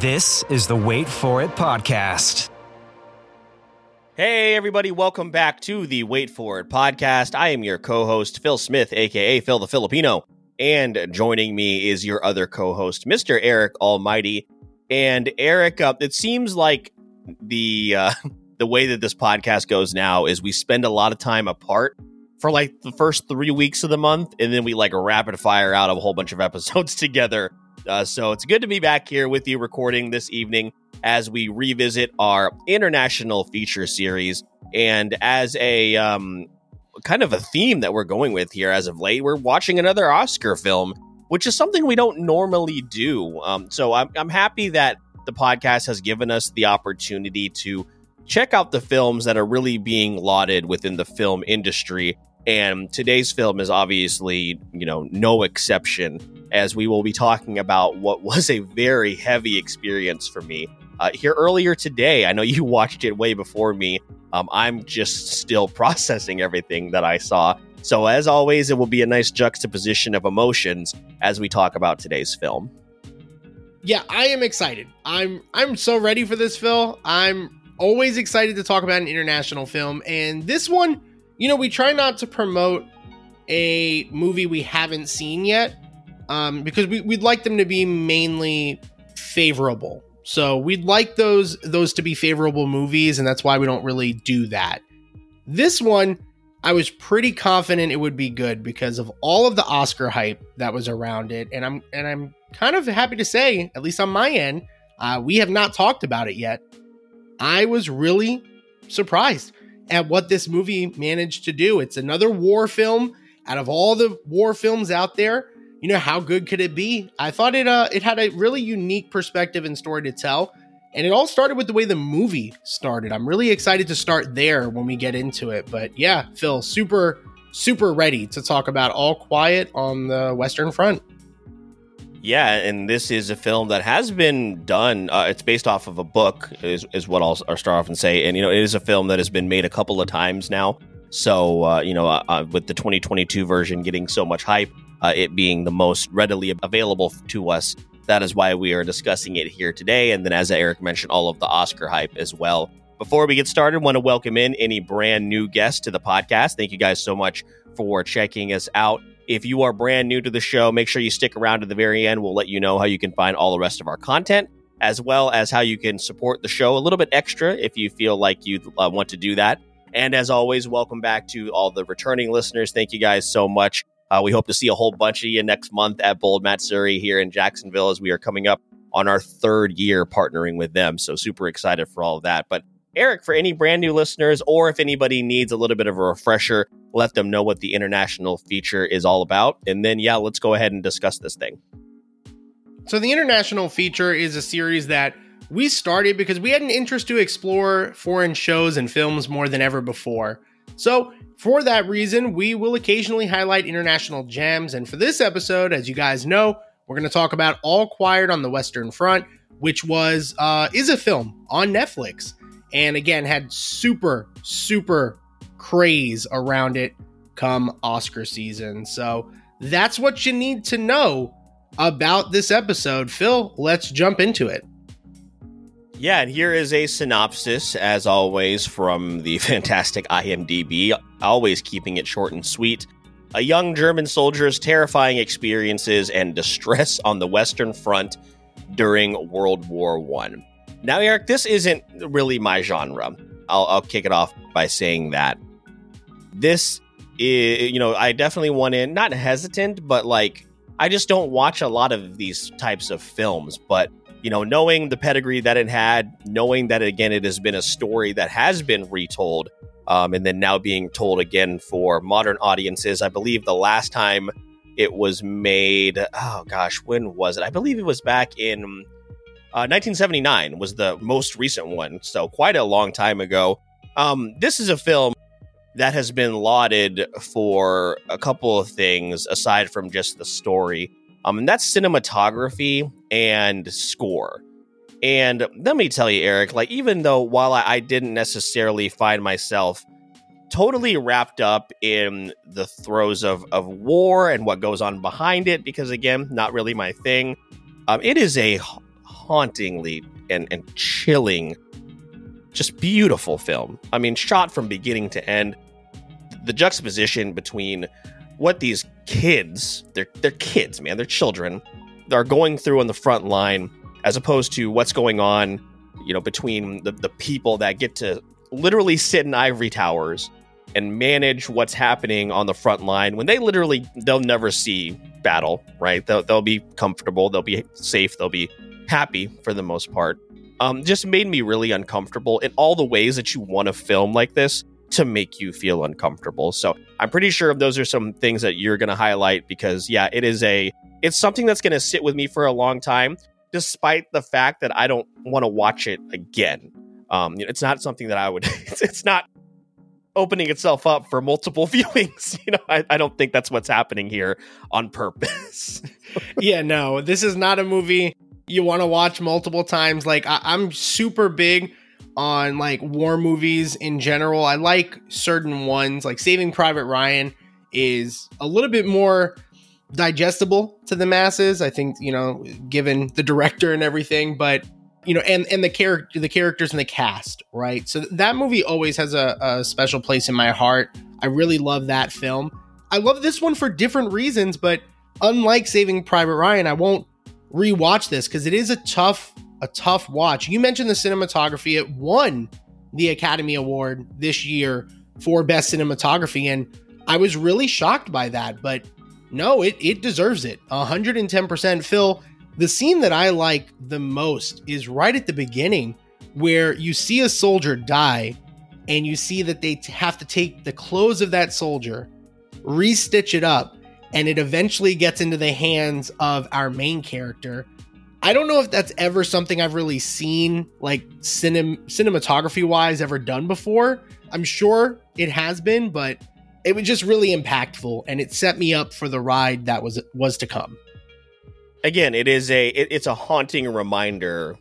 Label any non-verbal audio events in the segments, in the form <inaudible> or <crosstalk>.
This is the Wait For It podcast. Hey, everybody, welcome back to the Wait For It podcast. I am your co host, Phil Smith, aka Phil the Filipino. And joining me is your other co host, Mr. Eric Almighty. And Eric, uh, it seems like the uh, <laughs> the way that this podcast goes now is we spend a lot of time apart for like the first three weeks of the month, and then we like rapid fire out a whole bunch of episodes <laughs> together uh, so it's good to be back here with you recording this evening as we revisit our international feature series. And as a um, kind of a theme that we're going with here as of late, we're watching another Oscar film, which is something we don't normally do. Um, so I'm, I'm happy that the podcast has given us the opportunity to check out the films that are really being lauded within the film industry and today's film is obviously, you know, no exception, as we will be talking about what was a very heavy experience for me. Uh, here earlier today, I know you <laughs> watched it way before me. Um, I'm just still <laughs> processing everything that I saw. So, as always, it will be a nice juxtaposition of emotions as we talk about today's film. Yeah, I am excited. I'm I'm so ready for this, Phil. I'm always excited to talk about an international film, and this one you know, we try not to promote a movie we haven't seen yet um, because we, we'd like them to be mainly favorable. So we'd like those those to be favorable movies, and that's why we don't really do that. This one, I was pretty confident it would be good because of all of the Oscar hype that was around it, and I'm and I'm kind of happy to say, at least on my end, uh, we have not talked about it yet. I was really surprised at what this movie managed to do. It's another war film. Out of all the war films out there, you know how good could it be? I thought it uh it had a really unique perspective and story to tell. And it all started with the way the movie started. I'm really excited to start there when we get into it. But yeah, Phil, super super ready to talk about All Quiet on the Western Front. Yeah, and this is a film that has been done. Uh, it's based off of a book, is, is what I'll, I'll, start off and say. And, you know, it is a film that has been made a couple of times now. So, uh, you know, uh, uh with the 2022 version getting so much hype, uh, it being the most readily available to us, that is why we are discussing it here today. And then, as Eric mentioned, all of the Oscar hype as well. Before we get started, want to welcome in any brand new guests to the podcast. Thank you guys so much for checking us out. If you are brand new to the show, make sure you stick around to the very end. We'll let you know how you can find all the rest of our content, as well as how you can support the show a little bit extra if you feel like you uh, want to do that. And as always, welcome back to all the returning listeners. Thank you guys so much. Uh, we hope to see a whole bunch of you next month at Bold Matsuri here in Jacksonville as we are coming up on our third year partnering with them. So super excited for all of that. But Eric, for any brand new listeners, or if anybody needs a little bit of a refresher, let them know what the international feature is all about. And then, yeah, let's go ahead and discuss this thing. So, the international feature is a series that we started because we had an interest to explore foreign shows and films more than ever before. So, for that reason, we will occasionally highlight international gems. And for this episode, as you guys know, we're going to talk about All Quiet on the Western Front, which was uh, is a film on Netflix and again had super super craze around it come Oscar season. So that's what you need to know about this episode. Phil, let's jump into it. Yeah, and here is a synopsis, as always, from the <laughs> fantastic IMDb, always keeping it short and sweet. A young German soldier's terrifying experiences and distress on the Western Front during World War One. Now, Eric, this isn't really my genre. I'll, I'll kick it off by saying that this is, you know, I definitely went in, not hesitant, but like, I just don't watch a lot of these types of films. But, you know, knowing the pedigree that it had, knowing that, again, it has been a story that has been retold, um, and then now being told again for modern audiences. I believe the last time it was made, oh gosh, when was it? I believe it was back in Uh, 1979 was the most recent one, so quite a long time ago. Um, this is a film that has been lauded for a couple of things aside from just the story. Um, and that's cinematography and score. And let me tell you, Eric, like, even though while I, I didn't necessarily find myself totally wrapped up in the throes of, of war and what goes on behind it, because again, not really my thing, um, it is a hauntingly and, and chilling, just beautiful film. I mean, shot from beginning to end. The juxtaposition between what these kids, they're, they're kids, man, they're children, are going through on the front line as opposed to what's going on, you know, between the, the people that get to literally sit in ivory towers and manage what's happening on the front line when they literally they'll never see battle right they'll, they'll be comfortable they'll be safe they'll be happy for the most part um, just made me really uncomfortable in all the ways that you want to film like this to make you feel uncomfortable so i'm pretty sure those are some things that you're going to highlight because yeah it is a it's something that's going to sit with me for a long time despite the fact that i don't want to watch it again um, it's not something that i would <laughs> it's, it's not opening itself up for multiple <laughs> viewings. You know, I, I don't think that's what's happening here on purpose. <laughs> yeah, no, this is not a movie you want to watch multiple times. Like, I, I'm super big on like war movies in general. I like certain ones, like Saving Private Ryan is a little bit more digestible to the masses. I think, you know, given the director and everything, but you know, and and the character, the characters and the cast, right? So that movie always has a, a special place in my heart. I really love that film. I love this one for different reasons, but unlike Saving Private Ryan, I won't rewatch this because it is a tough, a tough watch. You mentioned the cinematography; it won the Academy Award this year for best cinematography, and I was really shocked by that. But no, it it deserves it, 110 percent. Phil, the scene that I like the most is right at the beginning where you see a soldier die and you see that they have to take the clothes of that soldier, restitch it up, and it eventually gets into the hands of our main character. I don't know if that's ever something I've really seen, like cinem- cinematography wise, ever done before. I'm sure it has been, but it was just really impactful, and it set me up for the ride that was was to come again, it is a it, it's a haunting reminder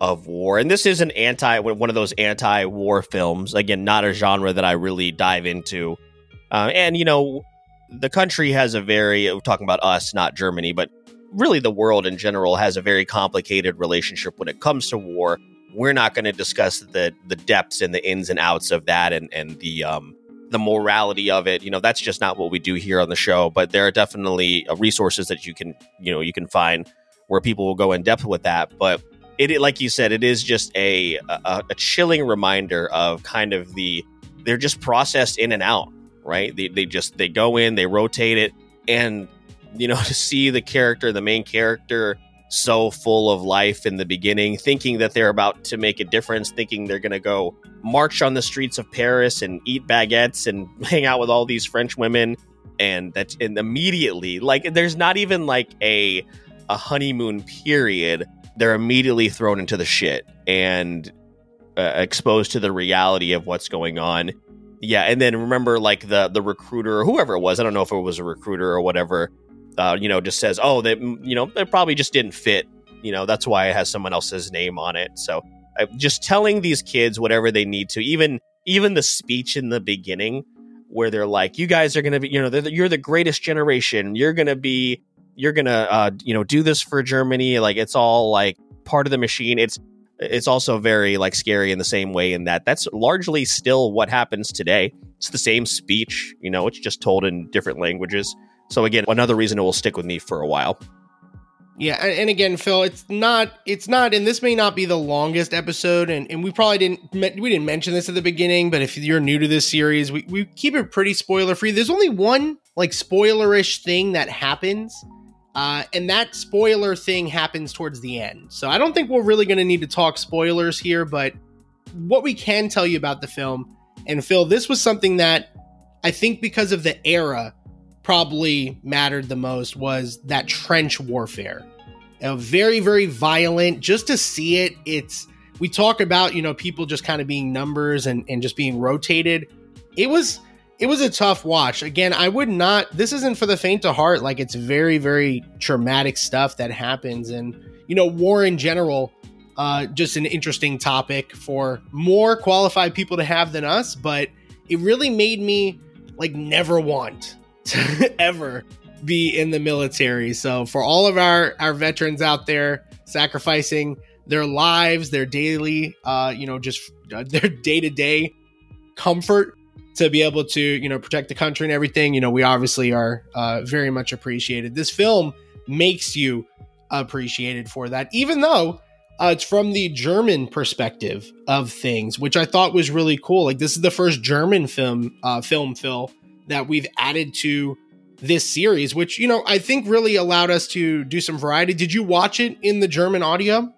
of war, and this is an anti one of those anti-war films. Again, not a genre that I really dive into, uh, and you know, the country has a very we're talking about us, not Germany, but really the world in general has a very complicated relationship when it comes to war. We're not going to discuss the the depths and the ins and outs of that, and and the um, the morality of it. You know, that's just not what we do here on the show. But there are definitely uh, resources that you can, you know, you can find where people will go in depth with that. But it, like you said, it is just a, a, a chilling reminder of kind of the they're just processed in and out, right? They they just they go in, they rotate it, and you know <laughs> to see the character, the main character so full of life in the beginning, thinking that they're about to make a difference, thinking they're going to go march on the streets of Paris and eat baguettes and <laughs> hang out with all these French women. And that's and immediately, like, there's not even like a a honeymoon period. They're immediately thrown into the shit and uh, exposed to the reality of what's going on. Yeah, and then remember, like the the recruiter or whoever it was. I don't know if it was a recruiter or whatever uh, you know, just says, oh, they, you know, it probably just didn't fit. You know, that's why it has someone else's name on it. So uh, just telling these kids whatever they need to, even even the speech in the beginning where they're like, you guys are to be, you know, you're the greatest generation. You're to be, you're to, uh, you know, do this for Germany. Like it's all like part of the machine. It's, it's also very like scary in the same way in that that's largely still what happens today. It's the same speech, you know, it's just told in different languages. So again, another reason it will stick with me for a while. Yeah, and again, Phil, it's not, it's not, and this may not be the longest episode, and, and we probably didn't, we didn't mention this at the beginning, but if you're new to this series, we, we keep it pretty spoiler free. There's only one like spoilerish thing that happens, uh, and that spoiler thing happens towards the end. So I don't think we're really going to need to talk spoilers here, but what we can tell you about the film, and Phil, this was something that I think because of the era probably mattered the most was that trench warfare. Uh, very, very violent. Just to see it, it's we talk about you know people just kind of being numbers and and just being rotated. It was it was a tough watch. Again, I would not. This isn't for the faint of heart. Like it's very, very traumatic stuff that happens, and you know, war in general. Uh, just an interesting topic for more qualified people to have than us, but it really made me like never want <laughs> to ever be in the military. So for all of our our veterans out there sacrificing their lives, their daily, uh, you know, just uh, <laughs> their day to day comfort to be able to you know protect the country and everything. You know we obviously are uh, very much appreciated. This film makes you appreciated for that even though uh, it's from the german perspective of things which i thought was really cool. Like this is the first german film uh, film phil that we've added to this series which you know i think really allowed us to do some variety. Did you watch it in the german audio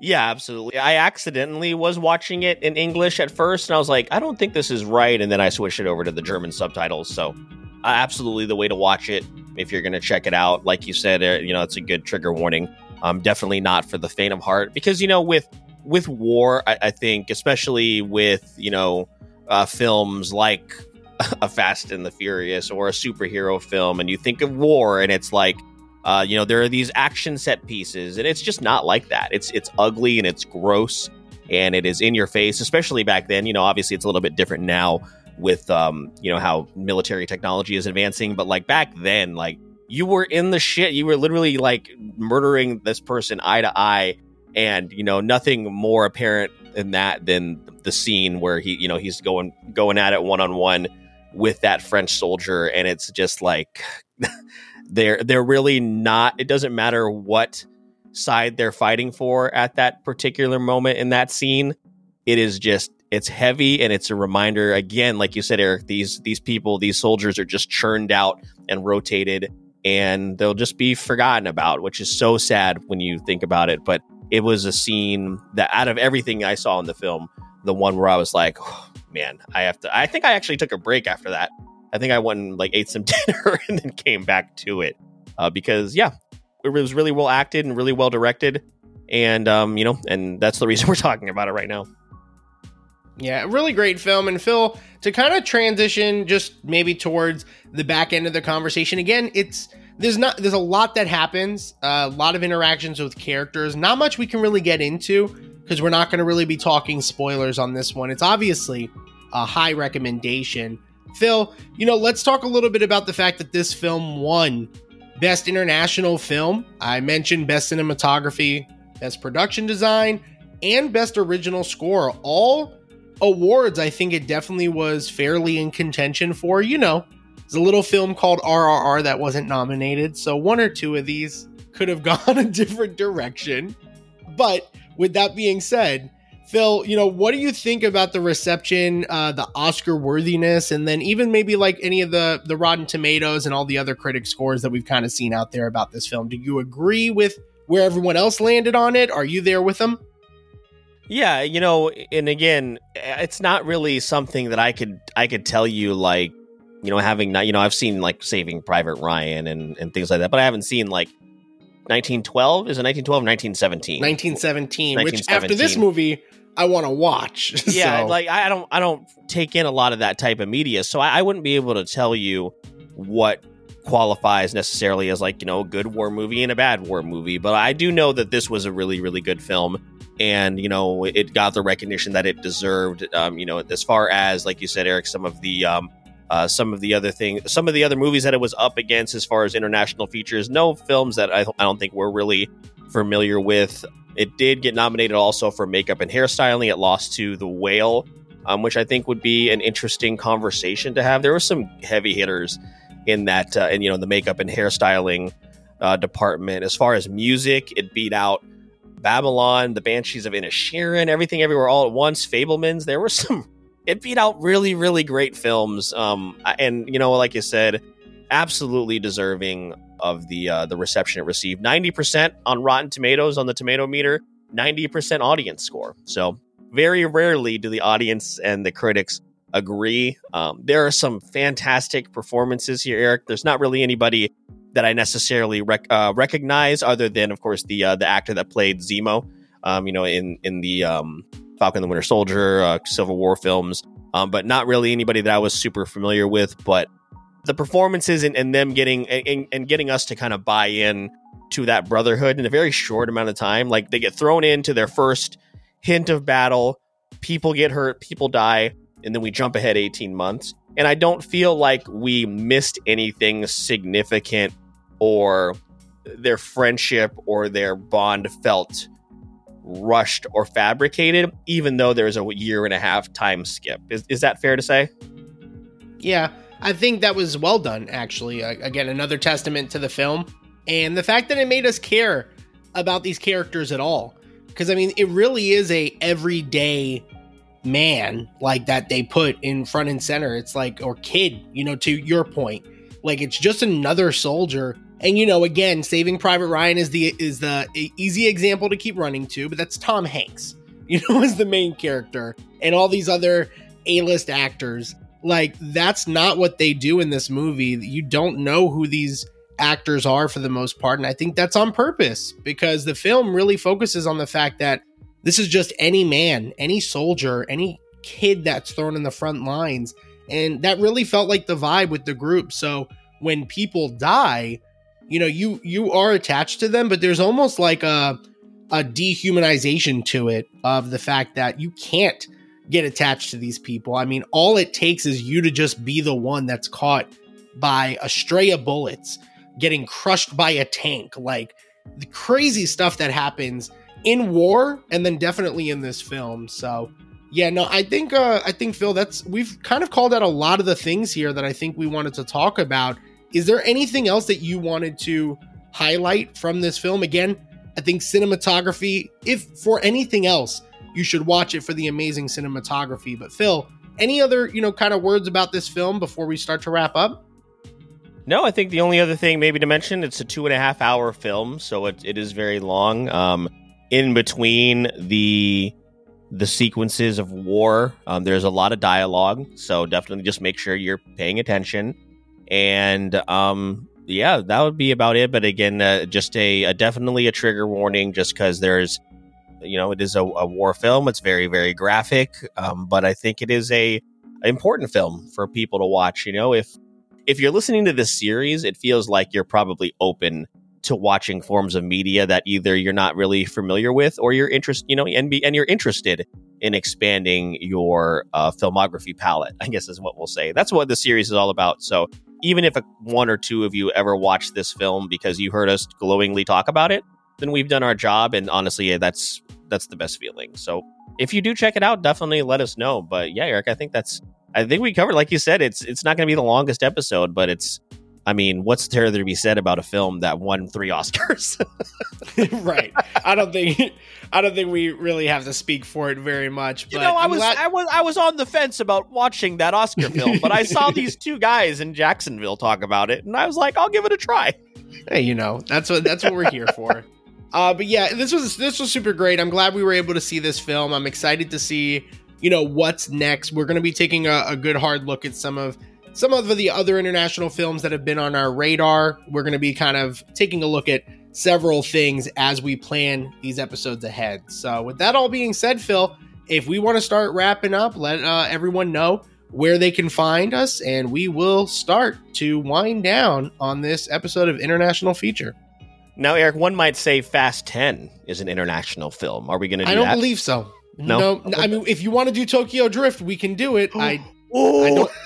yeah, absolutely. I accidentally was watching it in English at first, and I was like, I don't think this is right. And then I switched it over to the German subtitles. So, uh, absolutely the way to watch it if you're going to check it out. Like you said, uh, you know, it's a good trigger warning. Um, definitely not for the faint of heart because you know, with with war, I, I think, especially with you know, uh, films like <laughs> a Fast and the Furious or a superhero film, and you think of war, and it's like uh, you know, there are these action set pieces, and it's just not like that. It's it's ugly and it's gross, and it is in your face. Especially back then, you know, obviously it's a little bit different now with um, you know, how military technology is advancing. But like back then, like you were in the shit. You were literally like murdering this person eye to eye, and you know, nothing more apparent than that than the scene where he, you know, he's going going at it one on one with that French soldier, and it's just like. <laughs> they're they're really not it doesn't matter what side they're fighting for at that particular moment in that scene. It is just it's heavy and it's a reminder again like you said eric these these people these soldiers are just churned out and rotated and they'll just be forgotten about which is so sad when you think about it. But it was a scene that out of everything i saw in the film the one where i was like oh, man i have to i think i actually took a break after that I think I went and like ate some <laughs> dinner and then came back to it uh, because yeah, it was really well acted and really well directed, and um, you know, and that's the reason <laughs> we're talking about it right now. Yeah, really great film. And Phil, to kind of transition just maybe towards the back end of the conversation again, it's there's not there's a lot that happens, uh, a lot of interactions with characters. Not much we can really get into because we're not going to really be talking spoilers on this one. It's obviously a high recommendation. Phil, you know, let's talk a little bit about the fact that this film won Best International Film. I mentioned Best Cinematography, Best Production Design, and Best Original Score. All awards I think it definitely was fairly in contention for. You know, there's a little film called RRR that wasn't nominated, so one or two of these could have <laughs> gone a different direction. But with that being said, Phil, you know, what do you think about the reception, uh, the Oscar worthiness, and then even maybe like any of the the Rotten Tomatoes and all the other critic scores that we've kind of seen out there about this film? Do you agree with where everyone else landed on it? Are you there with them? Yeah, you know, and again, it's not really something that I could I could tell you like, you know, having not, you know, I've seen like Saving Private Ryan and and things like that, but I haven't seen like 1912 is it 1912 1917 1917 which after this movie I want to watch. <laughs> Yeah, so. like I don't I don't take in a lot of that type of media, so I, I wouldn't be able to tell you what qualifies necessarily as like you know a good war movie and a bad war movie but i do know that this was a really really good film and you know it got the recognition that it deserved um, you know as far as like you said eric some of the um, uh, some of the other things some of the other movies that it was up against as far as international features no films that i, I don't think we're really familiar with it did get nominated also for makeup and hairstyling. It lost to The Whale, um, which I think would be an interesting conversation to have. There were some heavy hitters in that, uh, in you know, the makeup and hairstyling uh, department. As far as music, it beat out Babylon, The Banshees of Inisherin, Everything Everywhere All at Once, Fabelmans. There were <laughs> some. It beat out really, really great films. Um, and you know, like you said, absolutely deserving of the uh, the reception it received. Ninety percent on Rotten Tomatoes on the tomato meter, ninety percent audience score. So very rarely do the audience and the critics agree. Um, there are some fantastic performances here, Eric. There's not really anybody that I necessarily rec- uh, recognize, other than of course the uh, the actor that played Zemo, um, you know, in in the um, Falcon the Winter Soldier, uh, Civil War films, um, but not really anybody that I was super familiar with. But the performances and, and them getting and, and getting us to kind of buy in to that brotherhood in a very short amount of time, like they get thrown into their first hint of battle, people get hurt, people die, and then we jump ahead 18 months. And I don't feel like we missed anything significant or their friendship or their bond felt rushed or fabricated, even though there's a year and a half time skip. Is, is that fair to say? Yeah, I think that was well done, actually. Uh, again, another testament to the film and the fact that it made us care about these characters at all. Because, I mean, it really is a everyday man like that they put in front and center. It's like, or kid, you know, to your point. Like, it's just another soldier and you know, again, Saving Private Ryan is the is the easy example to keep running to, but that's Tom Hanks, <laughs> you know, as the main character, and all these other A-list actors. Like that's not what they do in this movie. You don't know who these actors are for the most part, and I think that's on purpose because the film really focuses on the fact that this is just any man, any soldier, any kid that's thrown in the front lines, and that really felt like the vibe with the group. So when people die, you know you you are attached to them but there's almost like a a dehumanization to it of the fact that you can't get attached to these people. I mean all it takes is you to just be the one that's caught by a stray of bullets getting crushed by a tank like the crazy stuff that happens in war and then definitely in this film. So yeah no i think uh i think phil that's we've kind of called out a lot of the things here that i think we wanted to talk about is there anything else that you wanted to highlight from this film? Again, I think cinematography, if for anything else, you should watch it for the amazing cinematography. But Phil, any other, you know, kind of words about this film before we start to wrap up? No, I think the only other thing maybe to mention, it's a two and a half hour film, so it, it is very long. Um, in between the the sequences of war, um, there's a lot of dialogue, so definitely just make sure you're paying attention and um, yeah, that would be about it. But again, uh, just a, a, definitely a trigger warning, just because there's, you know, it is a, a, war film. It's very very graphic, um, but I think it is a important film for people to watch. You know, if if you're listening to this series, it feels like you're probably open to watching forms of media that either you're not really familiar with or you're interested, you know, and be, and you're interested in expanding your uh, filmography palette. I guess is what we'll say. That's what the series is all about. So even if a, one or two of you ever watch this film because you heard us glowingly talk about it, then we've done our job. And honestly, that's that's the best feeling. So if you do check it out, definitely let us know. But yeah, Eric, I think that's I think we covered. Like you said, it's it's not going to be the longest episode, but it's I mean, what's there to be said about a film that won three Oscars? <laughs> right. I don't think I don't think we really have to speak for it very much. you know, I was glad- I was I was on the fence about watching that Oscar film, but I saw these two guys in Jacksonville talk about it, and I was like, I'll give it a try. Hey, you know, that's what that's what we're here for. Uh, but yeah, this was this was super great. I'm glad we were able to see this film. I'm excited to see, you know, what's next. We're going to be taking a, a good hard look at some of some of the other international films that have been on our radar. We're going to be kind of taking a look at several things as we plan these episodes ahead. So, with that all being said, Phil, if we want to start wrapping up, let uh, everyone know where they can find us, and we will start to wind down on this episode of International Feature. Now, Eric, one might say Fast 10 is an international film. Are we going to do it? I don't that? believe so. No? no, I mean, if you want to do Tokyo Drift, we can do it. <gasps> I, I don't. <laughs>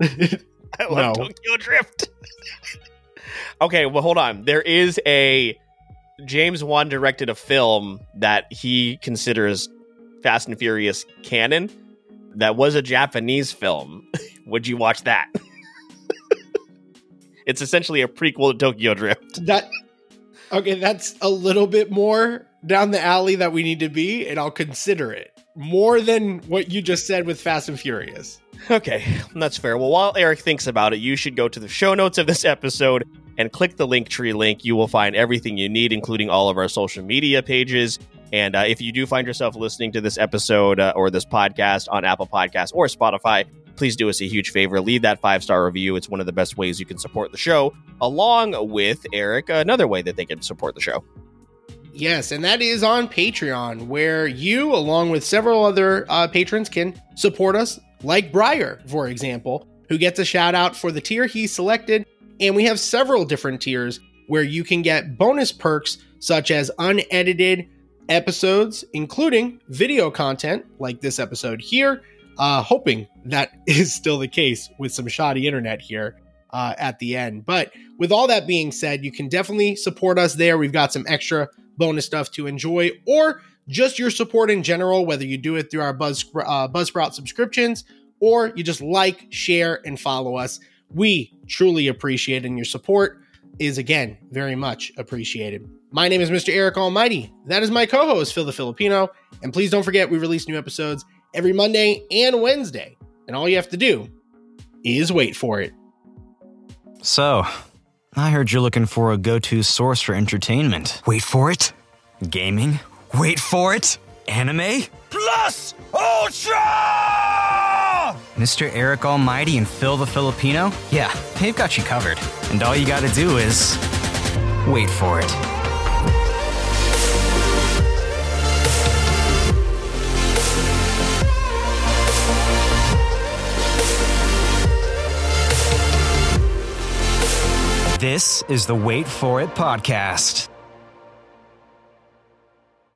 <laughs> I love no. Tokyo Drift. <laughs> okay, well, hold on. There is a James Wan directed a film that he considers Fast and Furious canon. That was a Japanese film. <laughs> Would you watch that? it's essentially a prequel to Tokyo Drift. That okay? That's a little bit more down the alley that we need to be, and I'll consider it more than what you just said with Fast and Furious. Okay, that's fair. Well, while Eric thinks about it, you should go to the show notes of this episode and click the Linktree link. You will find everything you need, including all of our social media pages. And uh, if you do find yourself listening to this episode uh, or this podcast on Apple Podcasts or Spotify, please do us a huge favor. Leave that five star review. It's one of the best ways you can support the show, along with Eric, another way that they can support the show. Yes, and that is on Patreon, where you, along with several other uh, patrons, can support us, like Briar, for example, who gets a shout out for the tier he selected. And we have several different tiers where you can get bonus perks such as unedited episodes, including video content like this episode here. Uh, hoping that <laughs> is still the case with some shoddy internet here uh, at the end. But with all that being said, you can definitely support us there. We've got some extra bonus stuff to enjoy, or just your support in general, whether you do it through our Buzz uh, Buzzsprout subscriptions or you just like, share, and follow us. We truly appreciate it, and your support is again very much appreciated. My name is Mr. Eric Almighty. That is my co-host Phil the Filipino, and please don't forget we release new episodes every Monday and Wednesday, and all you have to do is wait for it. So, I heard you're looking for a go to source for entertainment. Wait for it. Gaming? Wait for it. Anime? Plus Ultra! Mr. Eric Almighty and Phil the Filipino? Yeah, they've got you covered. And all you gotta do is. wait for it. This is the Wait For It podcast.